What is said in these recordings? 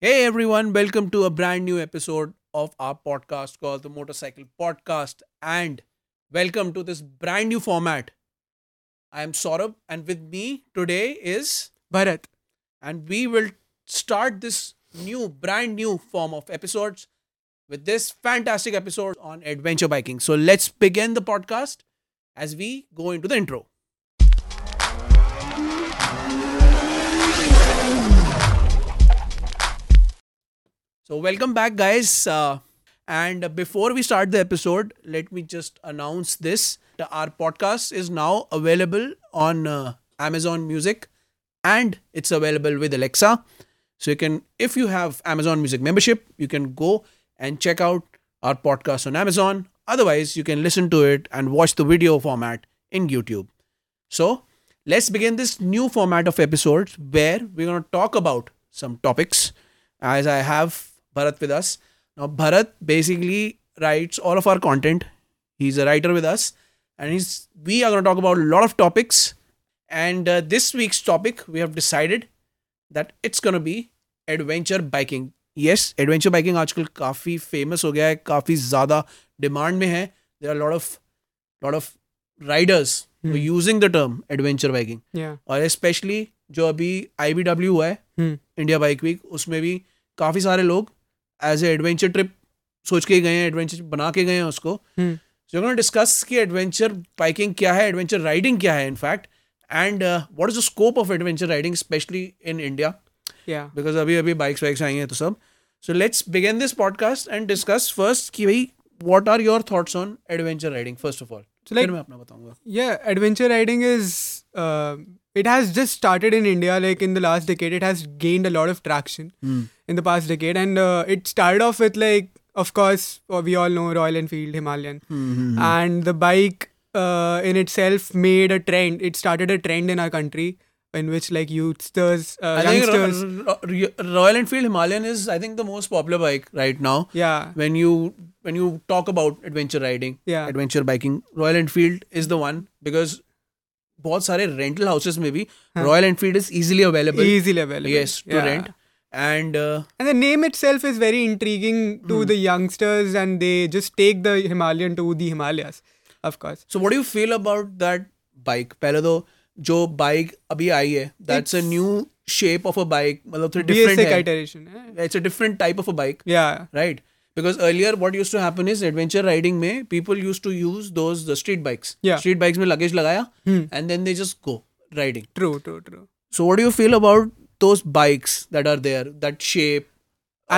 Hey everyone, welcome to a brand new episode of our podcast called the Motorcycle Podcast, and welcome to this brand new format. I am Saurabh, and with me today is Bharat, and we will start this new, brand new form of episodes with this fantastic episode on adventure biking. So let's begin the podcast as we go into the intro. So, welcome back, guys. Uh, and before we start the episode, let me just announce this. Our podcast is now available on uh, Amazon Music and it's available with Alexa. So, you can, if you have Amazon Music membership, you can go and check out our podcast on Amazon. Otherwise, you can listen to it and watch the video format in YouTube. So, let's begin this new format of episodes where we're going to talk about some topics as I have Bharat with us. Now, Bharat basically writes all of our content. He's a writer with us, and he's we are going to talk about a lot of topics. And uh, this week's topic, we have decided that it's going to be adventure biking. Yes, adventure biking आजकल काफ़ी famous हो गया है काफ़ी ज़्यादा demand में है lot of riders hmm. who are using the term adventure biking. Yeah. और especially जो अभी आई हुआ है India Bike Week, उसमें भी काफ़ी सारे लोग एज ए एडवेंचर ट्रिप सोच के गए हैं एडवेंचर बना के गए हैं उसको सो हम्म। डिस्कस कि एडवेंचर बाइकिंग क्या है एडवेंचर राइडिंग क्या है in fact and what is the scope of adventure riding specially in India because अभी अभी बाइक्स वाइक्स आई हैं तो सब so let's begin this podcast and discuss first कि भाई what are your thoughts on adventure riding first of all फिर मैं अपना बताऊंगा या adventure riding is it has just started in India, like in the last decade. It has gained a lot of traction mm. in the past decade, and uh, it started off with like, of course, uh, we all know Royal Enfield Himalayan, mm-hmm. and the bike uh, in itself made a trend. It started a trend in our country in which like youthsters, uh, I youngsters. Think Royal Enfield Himalayan is I think the most popular bike right now. Yeah. When you when you talk about adventure riding, yeah, adventure biking, Royal Enfield is the one because बहुत सारे rental houses में भी Royal Enfield is easily available easily available yes to rent and and the name itself is very intriguing to the youngsters and they just take the Himalayan to the Himalayas of course so what do you feel about that bike पहले तो जो bike अभी आई है that's a new shape of a bike मतलब थोड़ी different है it's a different type of a bike या right because earlier what used to happen is adventure riding may people used to use those the street bikes yeah. street bikes mein luggage lagaya hmm. and then they just go riding true true true so what do you feel about those bikes that are there that shape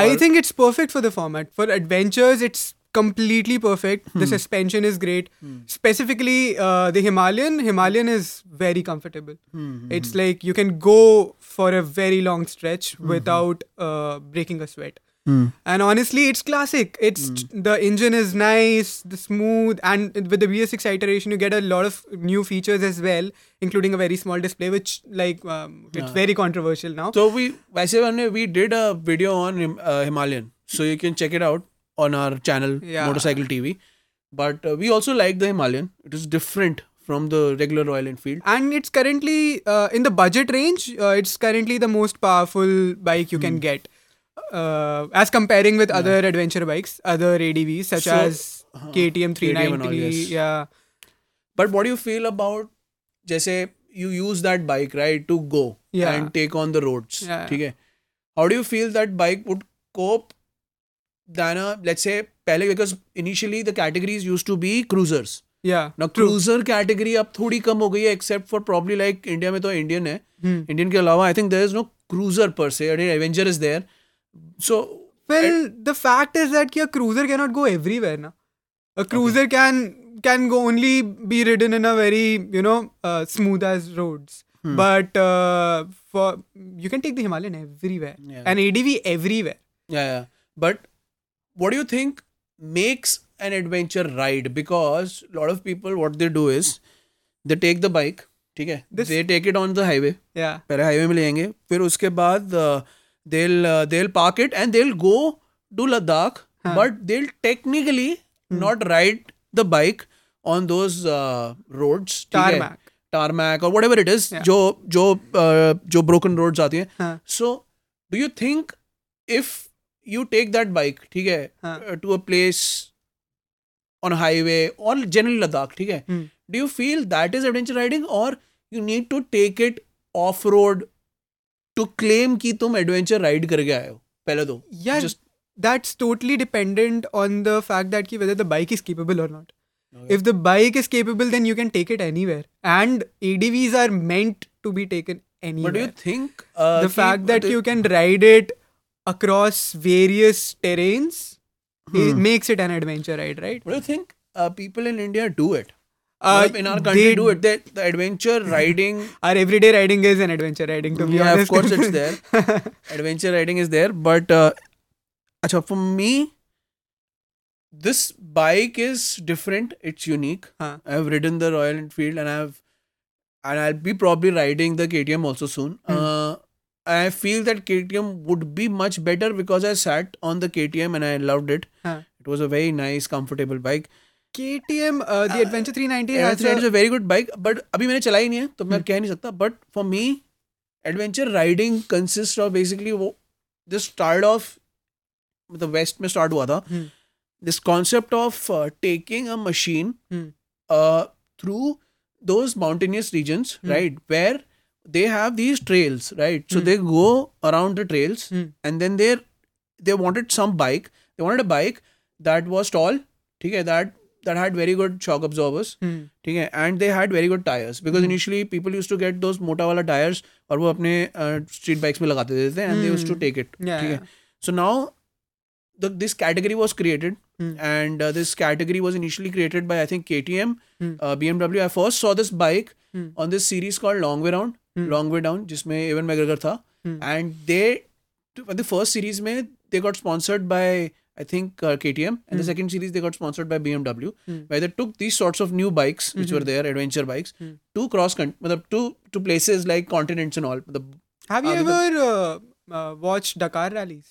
i think it's perfect for the format for adventures it's completely perfect. Hmm. The suspension is great. Hmm. Specifically, uh, the Himalayan Himalayan is very comfortable. Hmm. hmm, hmm. It's like you can go for a very long stretch hmm, without uh, breaking a sweat. Mm. And honestly, it's classic. It's mm. the engine is nice, the smooth, and with the BS6 iteration, you get a lot of new features as well, including a very small display, which like um, it's yeah. very controversial now. So we, we did a video on uh, Himalayan, so you can check it out on our channel yeah. Motorcycle TV. But uh, we also like the Himalayan. It is different from the regular Royal Enfield. And it's currently uh, in the budget range. Uh, it's currently the most powerful bike you can hmm. get. uh, as comparing with yeah. other adventure bikes, other ADVs such so, as uh, KTM 390. All, yes. Yeah. But what do you feel about, जैसे you use that bike right to go yeah. and take on the roads? Yeah. Okay. How do you feel that bike would cope than a let's say pehle, because initially the categories used to be cruisers. Yeah. Now true. cruiser category up thodi kam ho gayi है except for probably like India mein to Indian hai Hmm. Indian ke alawa I think there is no cruiser per se. I mean Avenger is there. so well the fact is that ki a cruiser cannot go everywhere na a cruiser can can go only be ridden in a very you know uh, smooth as roads Hmm. but uh, for you can take the himalayan everywhere Yeah. and adv everywhere Yeah, yeah. But what do you think makes an adventure ride? Because a lot of people, what they do is they take the bike, ठीक है This- they take it on the highway yeah पहले highway में ले जाएंगे फिर उसके बाद they'll uh, they'll park it and they'll go to Ladakh, huh. but they'll technically hmm. not ride the bike on those uh, roads. Tarmac. Tarmac or whatever it is, yeah. jo, jo, uh, jo broken roads Aati hai. Huh. So do you think if you take that bike, ठीक है, uh, to a place on a highway or generally Ladakh, ठीक है? Hmm. Do you feel that is adventure riding or you need to take it off road to claim कि तुम adventure ride करके आए हो पहले तो Yeah, just that's totally dependent on the fact that ki whether the bike is capable or not. Okay. If the bike is capable, then you can take it anywhere. And ADVs are meant to be taken anywhere. but do you think uh, the कि- fact that you can ride it across various terrains it Hmm. makes it an adventure ride, right? what do you think uh, people in India do it in uh, our country, they, do it. the adventure riding. Our everyday riding is an adventure riding. To be yeah, honest, of course it's there. adventure riding is there, but uh, achha, for me, this bike is different. It's unique. Huh. I've ridden the Royal Enfield, and I've and I'll be probably riding the KTM also soon. Hmm. Uh, I feel that KTM would be much better because I sat on the KTM and I loved it. Huh. It was a very nice, comfortable bike KTM uh, T M the adventure three ninety is a very good bike but अभी मैंने चलाई नहीं है तो मैं कह नहीं सकता but for me adventure riding consists of basically वो this start of the west में start हुआ था this concept of uh, taking a machine uh, through those mountainous regions, mm. right, where they have these trails, right? So mm. they go around the trails, mm. and then they they wanted some bike. They wanted a bike that was tall, okay, that that had very good shock absorbers ठीक है and they had very good tyres because initially people use to get those मोटा वाला tyres और वो अपने street bikes में लगाते देते थे and they use to take it ठीक है so now the this category was created mm. and uh, this category was initially created by i think ktm mm. uh, bmw i first saw this bike mm. on this series called long way round long way down जिसमें Ewan McGregor था and they the first series में they got sponsored by I think uh, KTM, and the Hmm. second series they got sponsored by BMW, Hmm. where they took these sorts of new bikes which were Mhm. there, adventure bikes, Hmm. to cross country, मतलब to to places like continents and all. The Have you Uh, with ever uh, uh, watched Dakar rallies?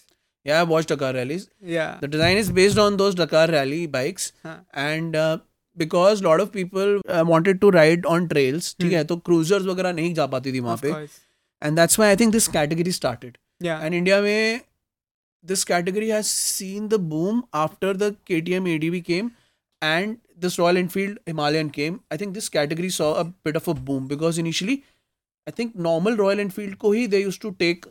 yeah, I've watched Dakar rallies. Yeah. The design is based on those Dakar rally bikes, Huh. and uh, because a lot of people uh, wanted to ride on trails, ठीक Hmm. है तो cruisers वगैरह नहीं जा पाती थी वहाँ Of पे, course. and that's why I think this category started. Yeah. And India में this category has seen the boom after the KTM ADV came and this Royal Enfield Himalayan came. I think this category saw a bit of a boom because initially, I think normal Royal Enfield ko they used to take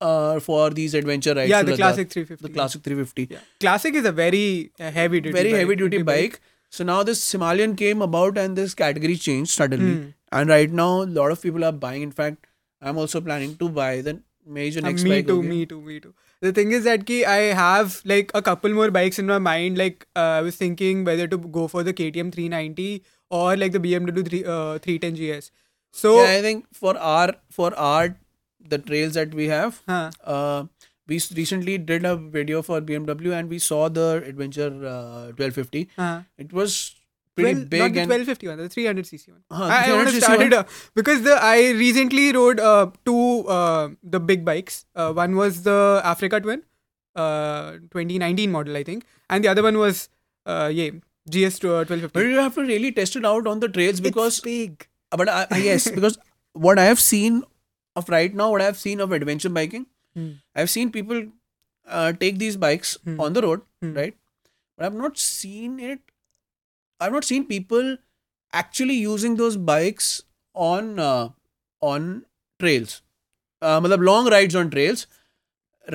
uh, for these adventure rides. Yeah, the classic 350. The classic 350. Yeah. Classic is a very uh, heavy duty. Very bike, heavy duty, duty bike. bike. So now this Himalayan came about and this category changed suddenly. Mm. And right now, a lot of people are buying. In fact, I'm also planning to buy the major uh, next uh, me bike. Too, me too, me too, me too the thing is that ki, I have like a couple more bikes in my mind. Like uh, I was thinking whether to go for the KTM 390 or like the BMW 3, uh, 310 GS. So yeah, I think for our for our the trails that we have, huh. uh, we recently did a video for BMW and we saw the Adventure 1250. Uh, uh-huh. It was pretty big not the twelve fifty one. the 300 cc one uh, i, I because the i recently rode uh, two uh, the big bikes uh, one was the africa twin uh, 2019 model i think and the other one was uh yeah gs 1250 uh, but you have to really test it out on the trails because it's big but I, yes because what i have seen of right now what i have seen of adventure biking hmm. i've seen people take these bikes hmm. on the road hmm. right but i've not seen it I've not seen people actually using those bikes on uh, on trails. Uh, long rides on trails.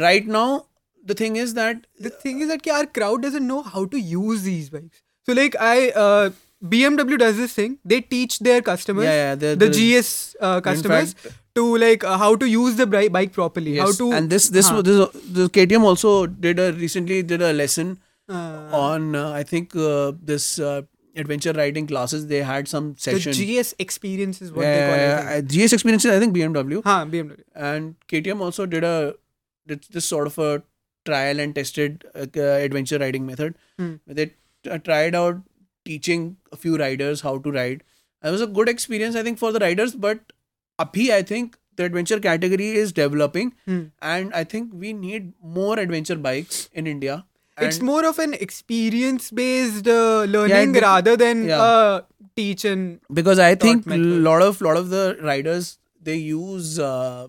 Right now, the thing is that the thing is that our crowd doesn't know how to use these bikes. So like I uh, BMW does this thing. They teach their customers, the GS uh, customers, to like uh, how to use the bike properly. Yes. and this this, huh. this the KTM also did a recently did a lesson on I think this adventure riding classes, they had some session. The GS experience is what yeah, they call it. GS experiences, I think BMW. Huh, BMW. And KTM also did a did this sort of a trial and tested uh, adventure riding method. Hmm. They t- uh, tried out teaching a few riders how to ride. It was a good experience, I think, for the riders. But abhi, I think the adventure category is developing, hmm. and I think we need more adventure bikes in India it's more of an experience based uh, learning yeah, rather than yeah. uh, teach and because i think a lot of lot of the riders they use uh,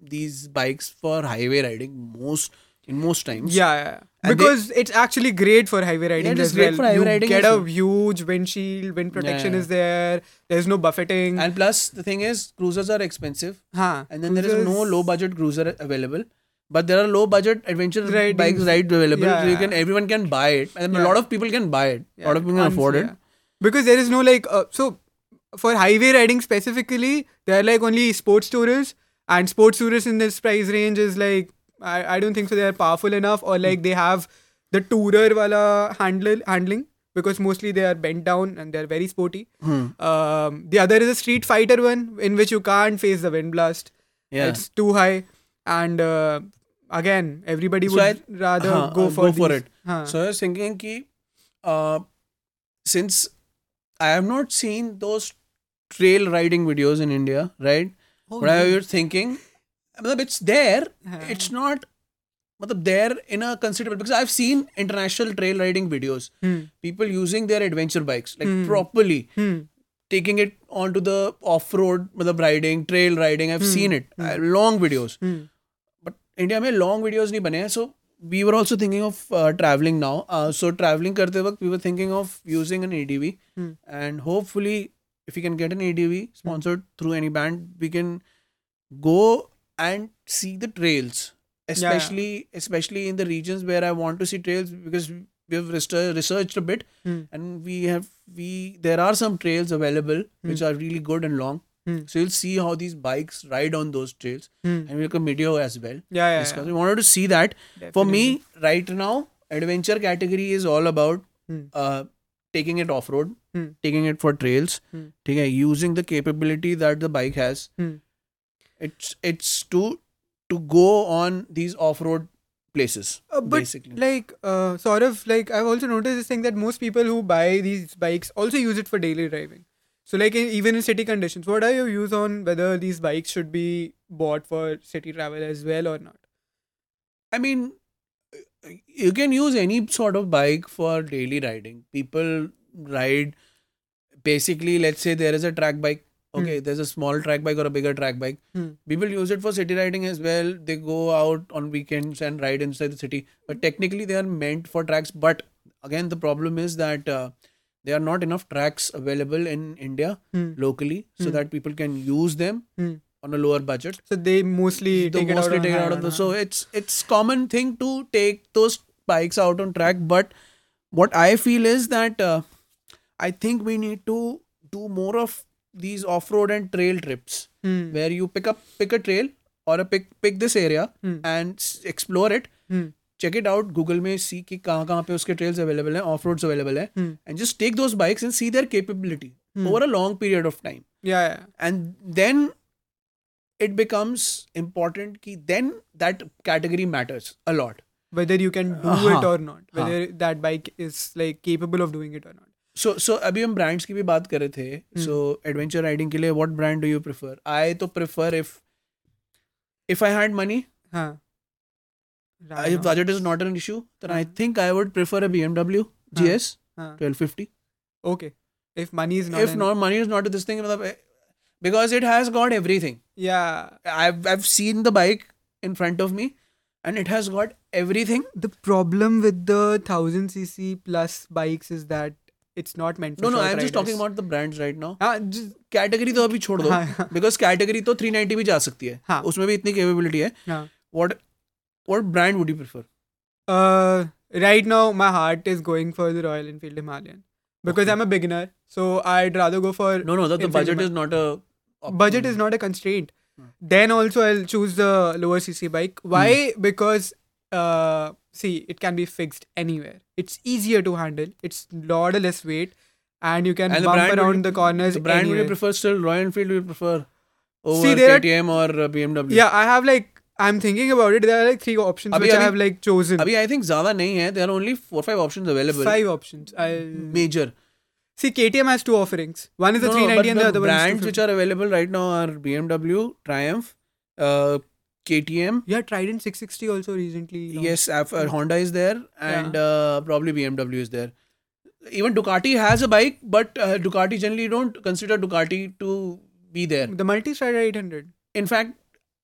these bikes for highway riding most in most times yeah, yeah. because they, it's actually great for highway riding yeah, as well you get a well. huge windshield wind protection is there there's no buffeting and plus the thing is cruisers are expensive huh. and then cruisers. there is no low budget cruiser available but there are low budget adventure Riding. bikes right available yeah, so you can everyone can buy it and yeah. a lot of people can buy it yeah, a lot of people can afford it because there is no like uh, so for highway riding specifically there are like only sports tourists and sports tourists in this price range is like I, I don't think so they are powerful enough or like they have the tourer wala handle handling because mostly they are bent down and they're very sporty. Hmm. Um, the other is a street fighter one in which you can't face the wind blast. Yeah. It's too high and uh, again everybody would I, rather uh-huh, uh, go, for, go for it huh. so i was thinking ki, uh, since i have not seen those trail riding videos in india right oh, what i was thinking it's there it's not मतलब there in a considerable because I've seen international trail riding videos. People using their adventure bikes like properly taking it onto the off road मतलब riding trail riding i've hmm. seen it hmm. uh, long videos hmm. but India में long videos नहीं बने हैं so we were also thinking of uh, traveling now uh, so traveling करते वक्त we were thinking of using an ADV Hmm. and hopefully if we can get an ADV sponsored through any band we can go and see the trails yeah. especially especially in the regions where I want to see trails because we have research- researched a bit Hmm. and we have we there are some trails available which are really good and long Hmm. So you'll see how these bikes ride on those trails, hmm. and we make a video as well. Yeah, yeah. yeah. We wanted to see that. Definitely. For me, right now, adventure category is all about hmm. uh, taking it off road, taking it for trails, taking using the capability that the bike has. It's it's to to go on these off road places. Uh, but basically. like uh, sort of like I've also noticed this thing that most people who buy these bikes also use it for daily driving. So, like in, even in city conditions, what are your views on whether these bikes should be bought for city travel as well or not? I mean, you can use any sort of bike for daily riding. People ride basically. Let's say there is a track bike. Hmm. Okay, hmm. there's a small track bike or a bigger track bike. Hmm. People use it for city riding as well. They go out on weekends and ride inside the city. But technically, they are meant for tracks. But again, the problem is that. Uh, there are not enough tracks available in India hmm. locally so hmm. that people can use them hmm. on a lower budget. So they mostly they take mostly it out, take it out of the. So it's it's common thing to take those bikes out on track, but what I feel is that uh, I think we need to do more of these off-road and trail trips where you pick up pick a trail or a pick pick this area and explore it. Check it out Google में see कि कहाँ कहाँ पे उसके trails available हैं off roads available हैं and just take those bikes and see their capability over a long period of time and then it becomes important कि then that category matters a lot whether you can do it और not whether that bike is like capable of doing it और not so so अभी हम brands की भी बात कर रहे थे सो एडवेंचर राइडिंग के लिए what brand do you prefer I तो prefer if if I had money हाँ Right if on. budget is not an issue then I हाँ. think I would prefer a BMW GS Huh. 1250 Okay. If money is not if an- not money is not this thing मतलब, eh, because it has got everything Yeah. I've I've seen the bike in front of me and it has got everything The problem with the 1000cc plus bikes is that it's not meant for no no short I'm just talking riders. about the brands right now हाँ, just, category तो अभी छोड़ दो हाँ, हाँ। Because category तो 390 भी जा सकती है हाँ। उसमें भी इतनी कैपेबिलिटी है हाँ. What what brand would you prefer? Uh, right now my heart is going for the Royal Enfield Himalayan because okay. I'm a beginner, so I'd rather go for no, no. That the budget is not a budget is not a constraint. Hmm. Then also I'll choose the lower CC bike. Hmm. Why? Hmm. Because uh, see, it can be fixed anywhere. It's easier to handle. It's lot less weight, and you can and bump the around you, the corners. The brand anywhere. would you prefer still Royal Enfield? Would you prefer over see, KTM are, or uh, BMW? Yeah, I have like I'm thinking about it. There are like three options which I have like chosen अभी I think ज्यादा नहीं है there are only four five options available five options I See, KTM has two offerings. One is the 390 and the, other one. Brands which are available right now are BMW, Triumph, uh, KTM. Yeah, Trident 660 also recently. Yes, uh, Honda is there and uh, probably BMW is there. Even Ducati has a bike, but uh, Ducati generally don't consider Ducati to be there. The multi-strider 800. In fact,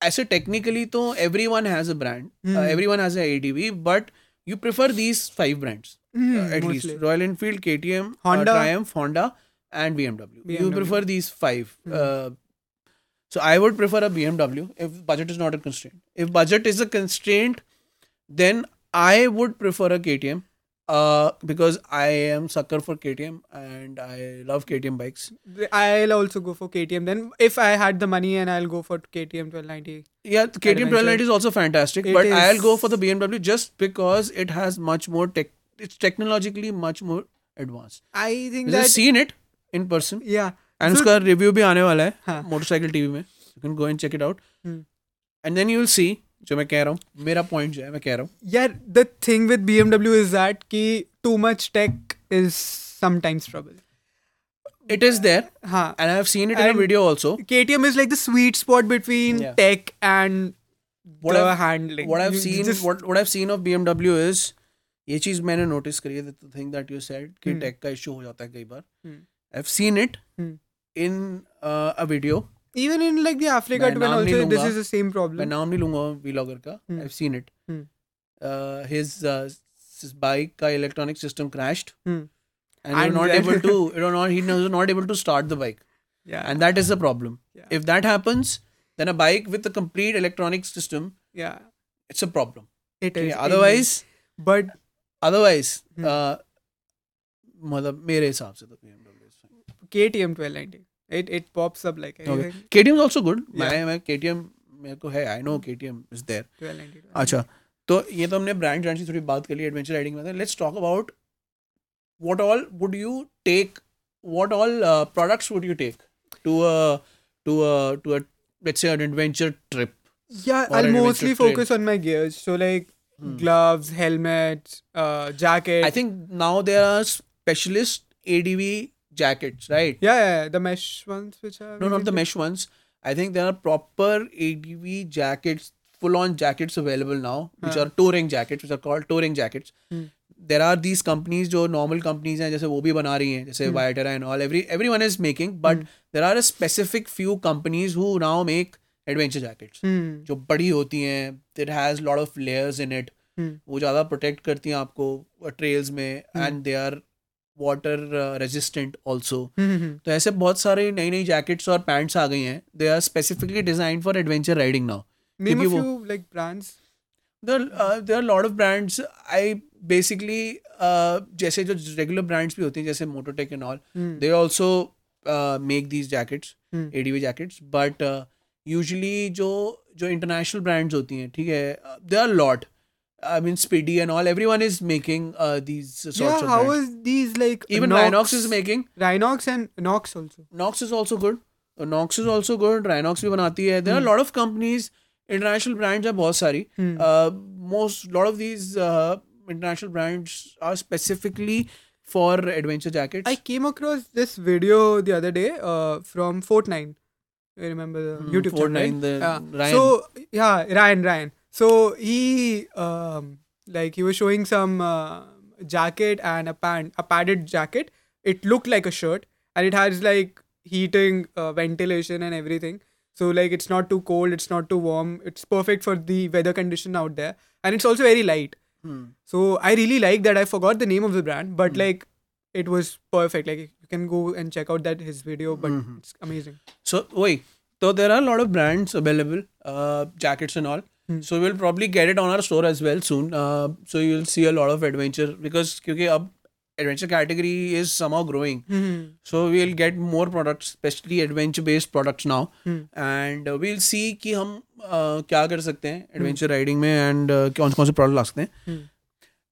I say technically to everyone has a brand, uh, hmm. everyone has an ATV, but you prefer these 5 brands uh, hmm, at mostly. Least Royal Enfield, KTM, uh, Honda, Triumph, Honda, and BMW. You prefer these 5. Hmm. So I would prefer a BMW if budget is not a constraint. If budget is a constraint, then I would prefer a KTM Uh, because I am sucker for KTM and I love KTM bikes. I'll also go for KTM. Then, if I had the money, and I'll go for KTM 1290. Yeah, the KTM Adventure. 1290 is also fantastic, It but I'll go is- for the BMW just because it has much more tech. It's technologically much more advanced. I think We've that just seen it in person, yeah. and So- उसका review भी आने वाला है हाँ. Motorcycle TV में. You can go and check it out, Hmm. and then you will see. जो मैं कह रहा हूँ मेरा पॉइंट जो है मैं कह रहा हूँ यार the thing with B M W is that कि too much tech is sometimes trouble it is there huh. and i've seen it and in a video also ktm is like the sweet spot between yeah. tech and what the I've, handling what i've you seen just... what, what i've seen of bmw is ये चीज मैंने notice करी है the thing that you said कि tech का issue हो जाता है कई बार I have seen it in a video a video. even in like the Africa मैं twin नाम नहीं also this लूंगा। is the same मैं problem. नाम नहीं लूंगा व्लॉगर का Hmm. I've seen it. Hmm. Uh, his uh, his bike का electronic system crashed Hmm. and, he was And not then- able to he was not he was not able to start the bike Yeah. and that is the problem. yeah. If that happens, then a bike with a complete electronic system yeah. it's a problem. It is. Okay, otherwise but otherwise Hmm. uh, मतलब मेरे हिसाब से तो BMW is fine. KTM 1290. it it pops up like okay. KTM is also good yeah. मैं मैं KTM मेरे को है I know KTM is there 1292 अच्छा तो ये तो हमने ब्रांड ब्रांड की थोड़ी बात कर ली एडवेंचर राइडिंग में let's talk about what all would you take what all uh, products would you take to a to a to a let's say an adventure trip yeah i'll mostly focus trip. on my gears so like hmm. gloves helmet uh, jacket i think now there are specialist adv jackets, right? Yeah, yeah, the mesh ones which are no, not the mesh ones. I think there are proper ADV jackets, full-on jackets available now, which are touring jackets, which are called touring jackets. There are these companies जो normal companies हैं जैसे वो भी बना रही हैं जैसे वाइटर and all every every one is making but there are a specific few companies who now make adventure jackets जो बड़ी होती हैं there has lot of layers in it वो ज़्यादा प्रोटेक्ट करती हैं आपको ट्रेल्स में and they are water resistant also तो ऐसे बहुत सारे नई नई जैकेट्स और पैंट्स आ गई हैं they are specifically design for adventure riding now क्योंकि वो like brands there are lot of brands I basically जैसे जो रेगुलर ब्रांड्स भी होती हैं जैसे Mototech and all they also make these jackets A D V jackets but usually जो जो इंटरनेशनल ब्रांड्स होती हैं ठीक है they are lot I mean, Speedy and all. Everyone is making uh, these sorts yeah, of. Yeah, how brands. is these like even Knox, Rhinox is making Rhinox and Knox also. Knox is also good. Knox uh, is also good. Rhinox भी बनाती है. There hmm. are a lot of companies. International brands are बहुत सारी. Hmm. Uh, most lot of these uh, international brands are specifically for adventure jackets. I came across this video the other day uh, from Fortnite. I remember the mm, YouTube Fortnite, channel. Right? The Ryan. So yeah, Ryan, Ryan. So he um, like he was showing some uh, jacket and a pant, a padded jacket. It looked like a shirt, and it has like heating, uh, ventilation, and everything. So like it's not too cold, it's not too warm. It's perfect for the weather condition out there, and it's also very light. Hmm. So I really like that. I forgot the name of the brand, but hmm. like it was perfect. Like you can go and check out that his video, but mm-hmm. it's amazing. So wait, so there are a lot of brands available, uh, jackets and all. Hmm. So we'll probably get it on our store as well soon. Uh, so you'll see a lot of adventure because क्योंकि अब adventure category is somehow growing. So we'll get more products, especially adventure based products now, Hmm. and uh, we'll see कि हम uh, क्या कर सकते हैं adventure riding में and uh, कौन कौन से product ला सकते हैं. Hmm.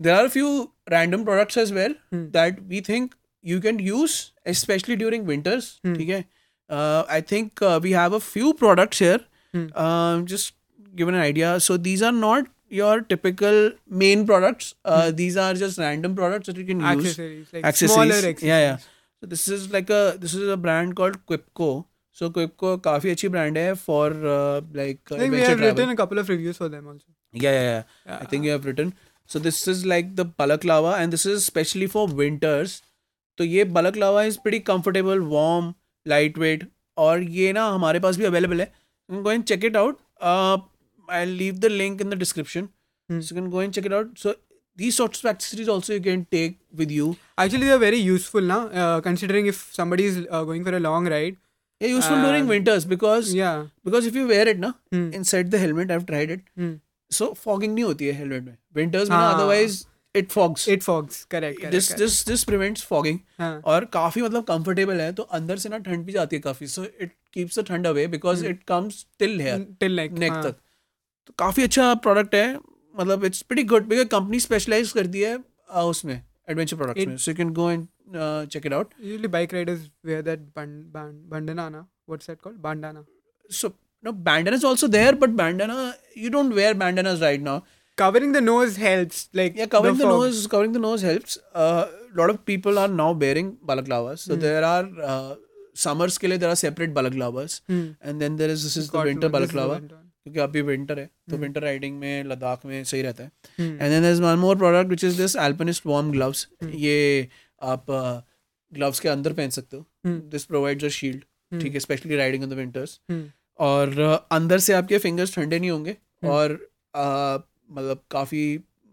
There are a few random products as well Hmm. that we think you can use, especially during winters. Hmm. ठीक है? Uh, I think uh, we have a few products here. Hmm. Um, just given an idea. So these are not your typical main products. Uh, hmm. These are just random products that you can accessories, use. Like accessories, like smaller accessories. Yeah, yeah. So this is like a this is a brand called Quipco. So Quipco काफी अच्छी brand है for uh, like. I think we have travel. written a couple of reviews for them also. Yeah, yeah, yeah. yeah. I think you have written. So this is like the balaklava, and this is specially for winters. तो ये balaklava is pretty comfortable, warm, lightweight, और ये ना हमारे पास भी available है. go and check it out. Uh, I'll leave the link in the description. Hmm. So you can go and check it out. So these sorts of accessories also you can take with you. Actually, they're very useful now. Uh, considering if somebody is uh, going for a long ride. Yeah, useful um, during winters because yeah because if you wear it na hmm. inside the helmet, I've tried it. Hmm. So fogging नहीं hoti hai helmet mein. Winters mein ah. otherwise it It fogs. It Correct. It fogs correct this this this prevents fogging और काफी मतलब comfortable है तो अंदर से ना ठंड भी जाती है काफी सो इट कीप्स द ठंड away because it comes till here till neck neck तक तो काफ़ी अच्छा प्रोडक्ट है मतलब it's very good because company specialise करती है uh, उसमें एडवेंचर प्रोडक्ट में so you can go and check it out. Usually bike riders wear that band, band, bandana. What's that called? Bandana. So no, bandana is also there, but bandana you don't wear bandanas right now. Covering the nose helps. Like yeah, covering the, the nose, covering the nose helps. A uh, lot of people are now wearing balaklavas. So mm. there are. Uh, summers के लिए there are separate balaclavas and then there is this is the winter balaclava क्योंकि अभी winter है तो winter hmm. Riding में लद्दाख में सही रहता है and then is one more product which is this Alpinist warm gloves ये आप ग्लव्स के अंदर पहन सकते हो दिस प्रोवाइड्स अ शील्ड ठीक है specially riding in the winters और अंदर से आपके फिंगर्स ठंडे नहीं होंगे हम्म। और मतलब काफ़ी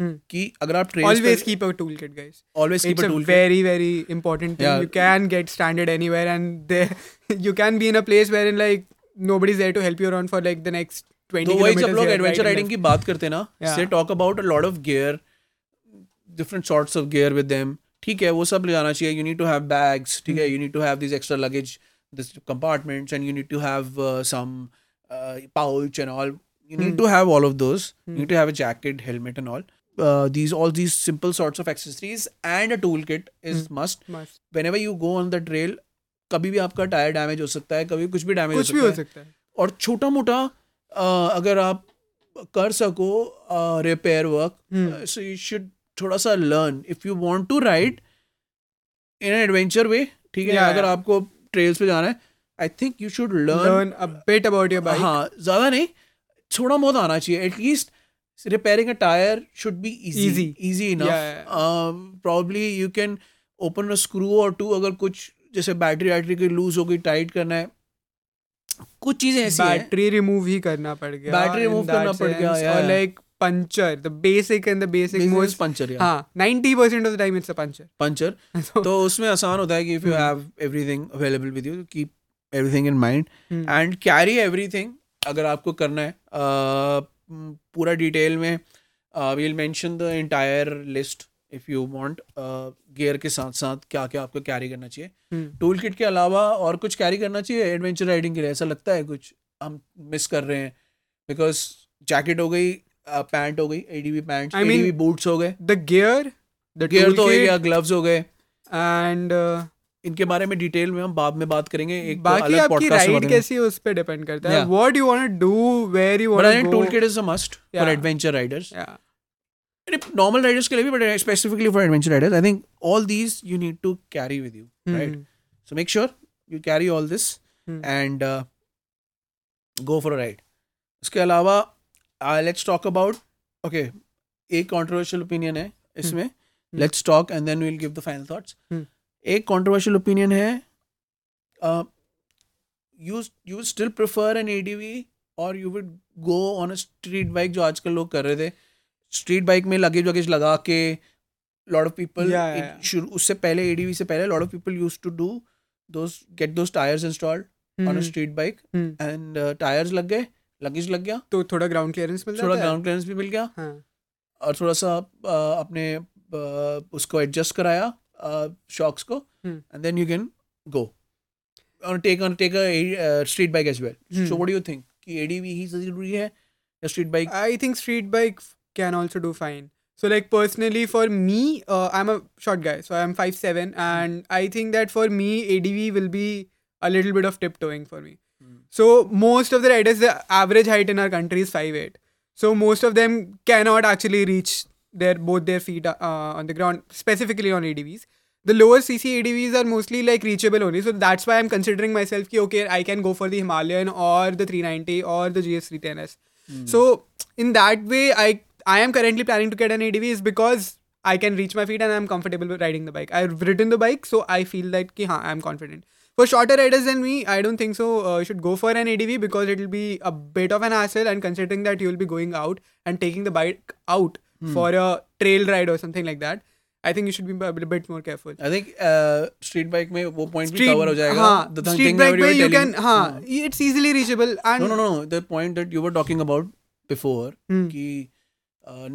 Hmm. कि अगर आप trace always keep a tool kit guys always keep a tool very very important thing you can get standard anywhere and you can be in a place where in like nobody is there to help you around for like the next 20 जब लोग adventure riding की बात करते ना से talk about a lot of gear different sorts of gear with them ठीक है वो सब ले जाना चाहिए you need to have bags ठीक है you need to have this extra luggage this compartments and you need to have some pouch and all you need to have all of those you need to have a jacket helmet and all uh, these all these simple sorts of accessories and a tool kit is mm. must. must whenever you go on the trail कभी भी आपका tyre damage हो सकता है कभी कुछ भी damage हो, हो सकता है और छोटा मोटा uh, अगर आप कर सको repair work so you should थोड़ा सा learn if you want to ride in an adventure way ठीक है अगर आपको ट्रेल्स पे जाना है I think you should learn a bit about your bike हाँ ज़्यादा नहीं थोड़ा बहुत आना चाहिए at least repairing a tire should be easy easy, easy enough yeah, yeah. Um, probably you can open a screw or two अगर कुछ जैसे बैटरी वैटरी की लूज हो गई टाइट करना है कुछ चीजें ऐसी बैटरी रिमूव ही करना पड़ गया बैटरी रिमूव करना पड़ गया और like puncture the basic and the basic most puncture हां 90% of the time it's a puncture puncture तो उसमें आसान होता है कि if you have everything available with you keep everything in mind and carry everything अगर आपको करना है uh, हम्म, पूरा डिटेल में we'll mention the entire list if you want gear के साथ साथ क्या क्या आपको कैरी करना चाहिए टूल हम्म। किट के अलावा और कुछ कैरी करना चाहिए एडवेंचर राइडिंग के लिए ऐसा लगता है कुछ हम मिस कर रहे हैं बिकॉज जैकेट हो गई पैंट uh, हो गई A D B pant boots हो गए द गियर द गियर तो हो गया ग्लव्स हो गए एंड इनके बारे में डिटेल में हम बाद में बात करेंगे एक तो बाकी तो आपकी राइड कैसी है उस पे डिपेंड करता है what you want to do where you want to tool kit is a must for adventure riders या नॉर्मल राइडर्स के लिए भी but specifically for adventure riders I think all these you need to carry with you right so make sure you carry all this and go for a ride इसके अलावा I let's talk about okay एक controversial opinion है hmm. इसमें let's talk and then we will give the final thoughts एक controversial opinion है you you still prefer an A और you would go on a street bike जो आजकल लोग कर रहे थे स्ट्रीट बाइक में लगेज वगेज लगा के लॉट ऑफ पीपल शुरू उससे पहले एडीवी से पहले lot of people use to do those get those tires installed mm street bike and tyres लग गए लगेज लग गया तो थोड़ा ग्राउंड क्लियरेंस मिल थोड़ा ग्राउंड क्लियरेंस भी मिल गया हाँ। और थोड़ा सा uh, अपने uh, उसको एडजस्ट कराया shocks ko hmm. and then you can go on take on take a uh, street bike as well hmm. so what do you think कि एडीवी ही जरूरी है या street bike I think street bike can also do fine So like personally for me, uh, I'm a short guy, so I'm five seven, and I think that for me ADV will be a little bit of tiptoeing for me. Mm. So most of the riders, the average height in our country is five eight. So most of them cannot actually reach their both their feet uh, on the ground, specifically on ADVs. The lower CC ADVs are mostly like reachable only, so that's why I'm considering myself ki, okay, I can go for the Himalayan or the 390 or the GS310S. Mm. So in that way, I I am currently planning to get an ADV is because I can reach my feet and I'm comfortable riding the bike. I've ridden the bike, so I feel that ki, I'm confident. For shorter riders than me, I don't think so. Uh, should go for an ADV because it'll be a bit of an hassle, and considering that you'll be going out and taking the bike out hmm. for a trail ride or something like that I think you should be bit more careful I think street bike में cover ho jayega cover हो हाँ, thing the street you can हाँ, ha hmm. Can it's easily reachable and no no no the point that you were talking about before hmm. ki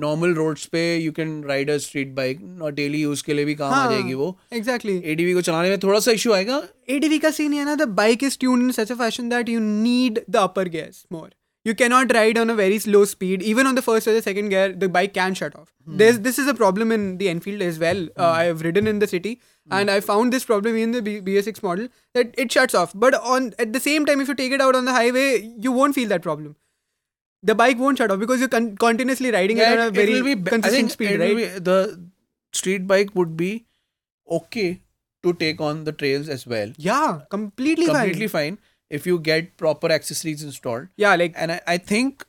normal roads पे you can ride a street bike daily use के लिए भी काम हाँ, आ जाएगी वो exactly ADV को चलाने में थोड़ा सा इशू आएगा एडीवी का सीन है ना the bike is tune in such a fashion that you need the upper gears more you cannot ride on a very slow speed. Even on the first or the second gear, the bike can shut off. Mm. this is a problem in the Enfield as well. Mm. Uh, hmm. I have ridden in the city hmm. and I found this problem in the B- BS6 model that it shuts off. But on at the same time, if you take it out on the highway, you won't feel that problem the bike won't shut off because you're con- continuously riding yeah, it a very be, consistent speed, right? Be, the street bike would be okay to take on the trails as well. Yeah, completely, completely fine. Completely fine if you get proper accessories installed. Yeah, like And I, I think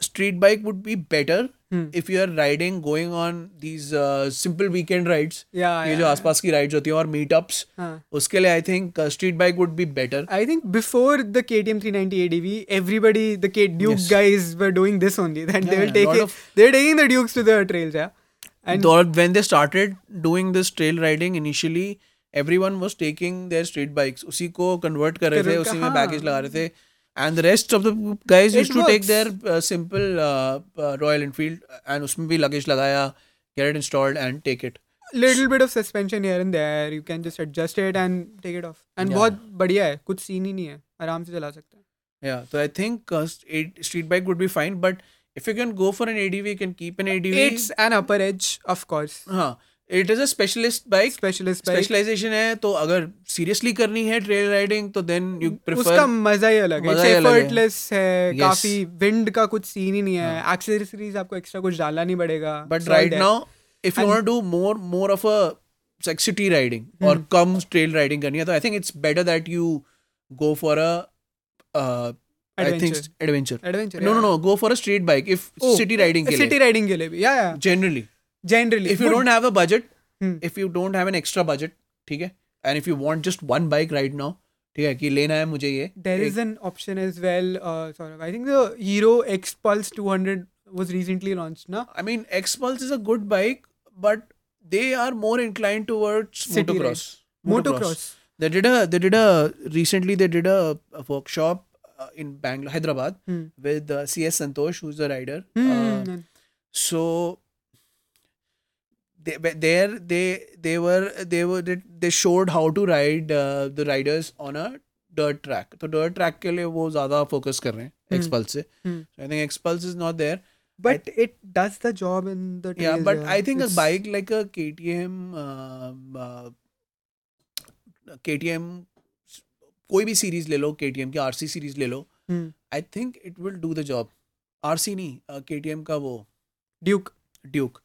street bike would be better Hmm. if you are riding going on these uh, simple weekend rides. yeah, ये yeah, जो yeah. आसपास की rides होती हैं और meetups हाँ. उसके लिए आई think street bike would be better I think before the KTM 390 ADV, everybody, the K- Duke Yes. guys were doing this only. That they Yeah, will yeah, take lot it. of- They're taking the Dukes to the trails, yeah. And when they started doing this trail riding initially everyone was taking their street bikes उसी को convert कर रहे थे उसी में baggage हाँ। लगा रहे थे and the rest of the guys use to take their simple Royal Enfield and उसमें भी लगेज लगाया get it installed and take it little bit of suspension here and there you can just adjust it and take it off and बहुत बढ़िया है कुछ scene ही नहीं है आराम से चला सकते हैं Yeah, so I think uh, street bike would be fine, but if you can go for an ADV, you can keep an ADV. It's an upper edge, of course. Huh. हाँ, it is a specialist bike specialist specialization है तो अगर seriously करनी है trail riding तो then you prefer उसका मजा ही अलग है एफर्टलेस है yes. काफी विंड का कुछ सीन ही नहीं है एक्सेसरीज हाँ। आपको एक्स्ट्रा कुछ डालना नहीं पड़ेगा but right now if you want to do more more of a सेक्सिटी राइडिंग और कम ट्रेल राइडिंग करनी है तो I think it's better that you go for a adventure adventure no no no go for a street bike if city riding के लिए city riding के लिए भी या या generally generally if you don't have a budget Hmm. if you don't have an extra budget ठीक है and if you want just one bike right now ठीक है कि लेना है मुझे ये there एक- is an option as well uh, sort of i think the hero x pulse 200 was recently launched na I mean, X Pulse is a good bike, but they are more inclined towards City motocross. motocross They did a they did a recently they did a, a workshop uh, in Bangalore, Hyderabad, Hmm. with uh, CS Santosh, who's a rider. Hmm, Uh, so they, there they they were they were they, showed how to ride uh, the riders on a dirt track so dirt track ke liye wo zyada focus kar rahe hain रहे se hmm. so i think Xpulse is not there but I, it does the job in the yeah but yeah. i think it's... a bike like a ktm uh, uh, ktm कोई भी series ले लो KTM की RC series ले लो I think it will do the job RC नहीं KTM का वो Duke Duke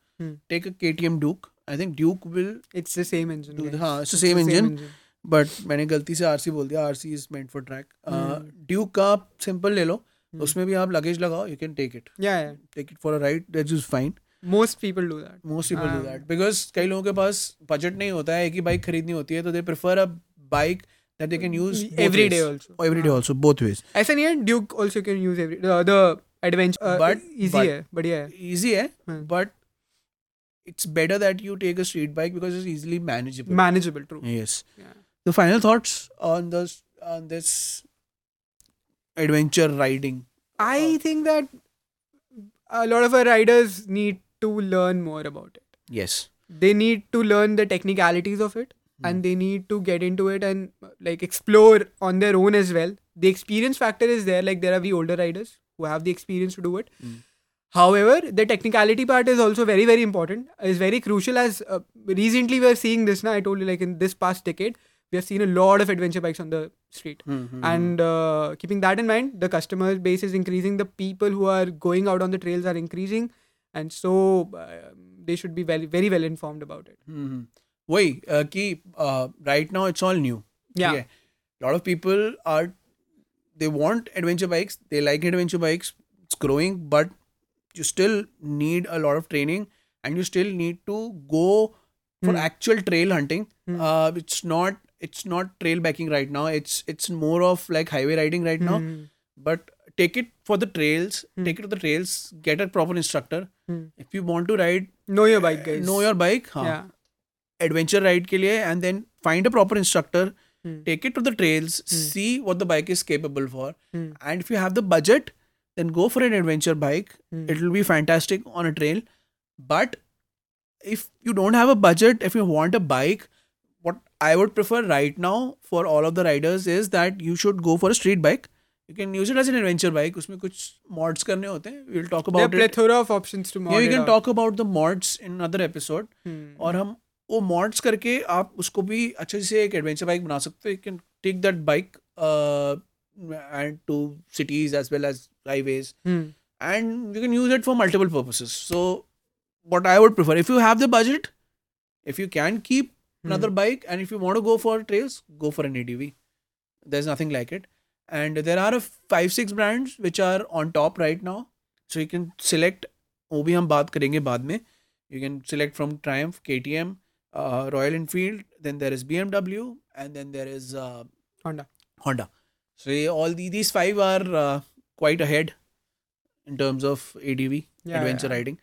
take a KTM Duke. I think Duke will. It's the same engine. Do, हाँ, it's the same it's engine. engine. But मैंने गलती से RC बोल दिया RC is meant for track. Hmm. Uh, Duke का simple ले लो Hmm. उसमें भी आप लगेज लगाओ you can take it. Yeah. yeah. Take it for a ride. Ride that fine. Most people do that. Most people um, do that because कई लोगों के पास budget नहीं होता है एक ही bike खरीदनी होती है तो they prefer a bike. that they can use every ways. day also Oh, every day also both ways ऐसा नहीं है Duke also can use every the, the adventure uh, but easy but, है बढ़िया है easy है but it's better that you take a street bike because it's easily manageable. Manageable, true. Yes. Yeah. The final thoughts on this on this adventure riding. I uh, think that a lot of our riders need to learn more about it. Yes. They need to learn the technicalities of it mm. and they need to get into it and like explore on their own as well. The experience factor is there like there are the older riders who have the experience to do it. Mm However, the technicality part is also very, very important. is very crucial as uh, recently we are seeing this now. I told you, like in this past decade, we have seen a lot of adventure bikes on the street. Mm-hmm. And uh, keeping that in mind, the customer base is increasing. The people who are going out on the trails are increasing, and so uh, they should be very, very well informed about it. Mm-hmm. uh, right now it's all new. Yeah. a lot of people are they want adventure bikes. They like adventure bikes. It's growing, but you still need a lot of training and you still need to go for mm. actual trail hunting mm. uh, it's not it's not trail biking right now it's it's more of like highway riding right now hmm. but take it for the trails hmm. take it to the trails get a proper instructor hmm. if you want to ride know your bike guys know your bike huh? yeah adventure ride ke liye and then find a proper instructor take it to the trails see what the bike is capable for and if you have the budget then go for an adventure bike Hmm. it will be fantastic on a trail but if you don't have a budget if you want a bike what i would prefer right now for all of the riders is that you should go for a street bike you can use it as an adventure bike उसमें कुछ mods करने होते हैं we'll talk there are about it plethora of options to mod yeah we it can out. talk about the mods in another episode Hmm. और हम वो mods करके आप उसको भी अच्छे से एक एडवेंचर बाइक बना सकते हो you can take that bike and two cities as well as highways Hmm. and you can use it for multiple purposes so what i would prefer if you have the budget if you can keep another Hmm. bike and if you want to go for trails go for an adv there's nothing like it and there are a five six brands which are on top right now so you can select वो भी हम बात करेंगे बाद में you can select from triumph ktm uh, royal enfield then there is bmw and then there is uh, Honda. Honda. So yeah, all the, these five are uh, quite ahead in terms of A D V adventure riding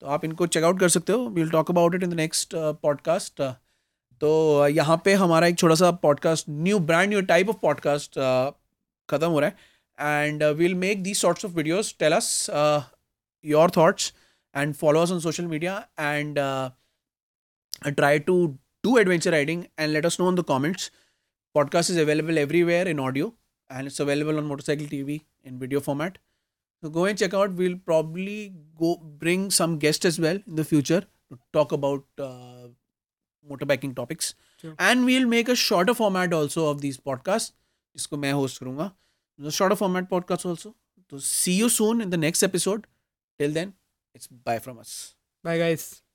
तो आप इनको check out कर सकते हो we'll talk about it in the next podcast तो uh, यहाँ पे हमारा एक छोटा सा podcast new brand new type of podcast ख़त्म हो रहा है and we'll make these sorts of videos tell us your thoughts and follow us on social media and try to do adventure riding and let us know uh, uh, in the comments podcast is available everywhere in audio. and it's available on motorcycle tv in video format so go and check out we'll probably go bring some guest as well in the future to talk about uh, motorbiking topics sure. and we'll make a shorter format also of these podcasts जिसको मैं host करूँगा shorter format podcast also. So see you soon in the next episode. Till then, it's bye from us. Bye guys.